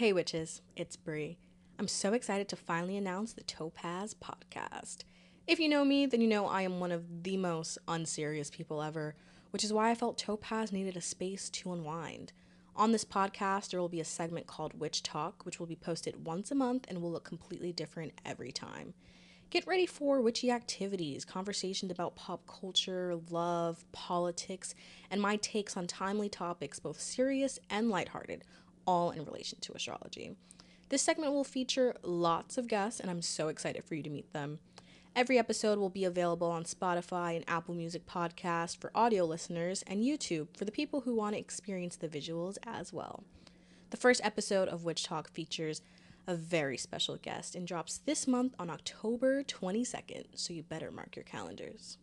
Hey witches, it's Bri. I'm so excited to finally announce the Topaz podcast. If you know me, then you know I am one of the most unserious people ever, which is why I felt Topaz needed a space to unwind. On this podcast, there will be a segment called Witch Talk, which will be posted once a month and will look completely different every time. Get ready for witchy activities, conversations about pop culture, love, politics, and my takes on timely topics, both serious and lighthearted, all in relation to astrology. This segment will feature lots of guests, and I'm so excited for you to meet them. Every episode will be available on Spotify and Apple Music Podcast for audio listeners, and YouTube for the people who want to experience the visuals as well. The first episode of Witch Talk features a very special guest and drops this month on October 22nd, so you better mark your calendars.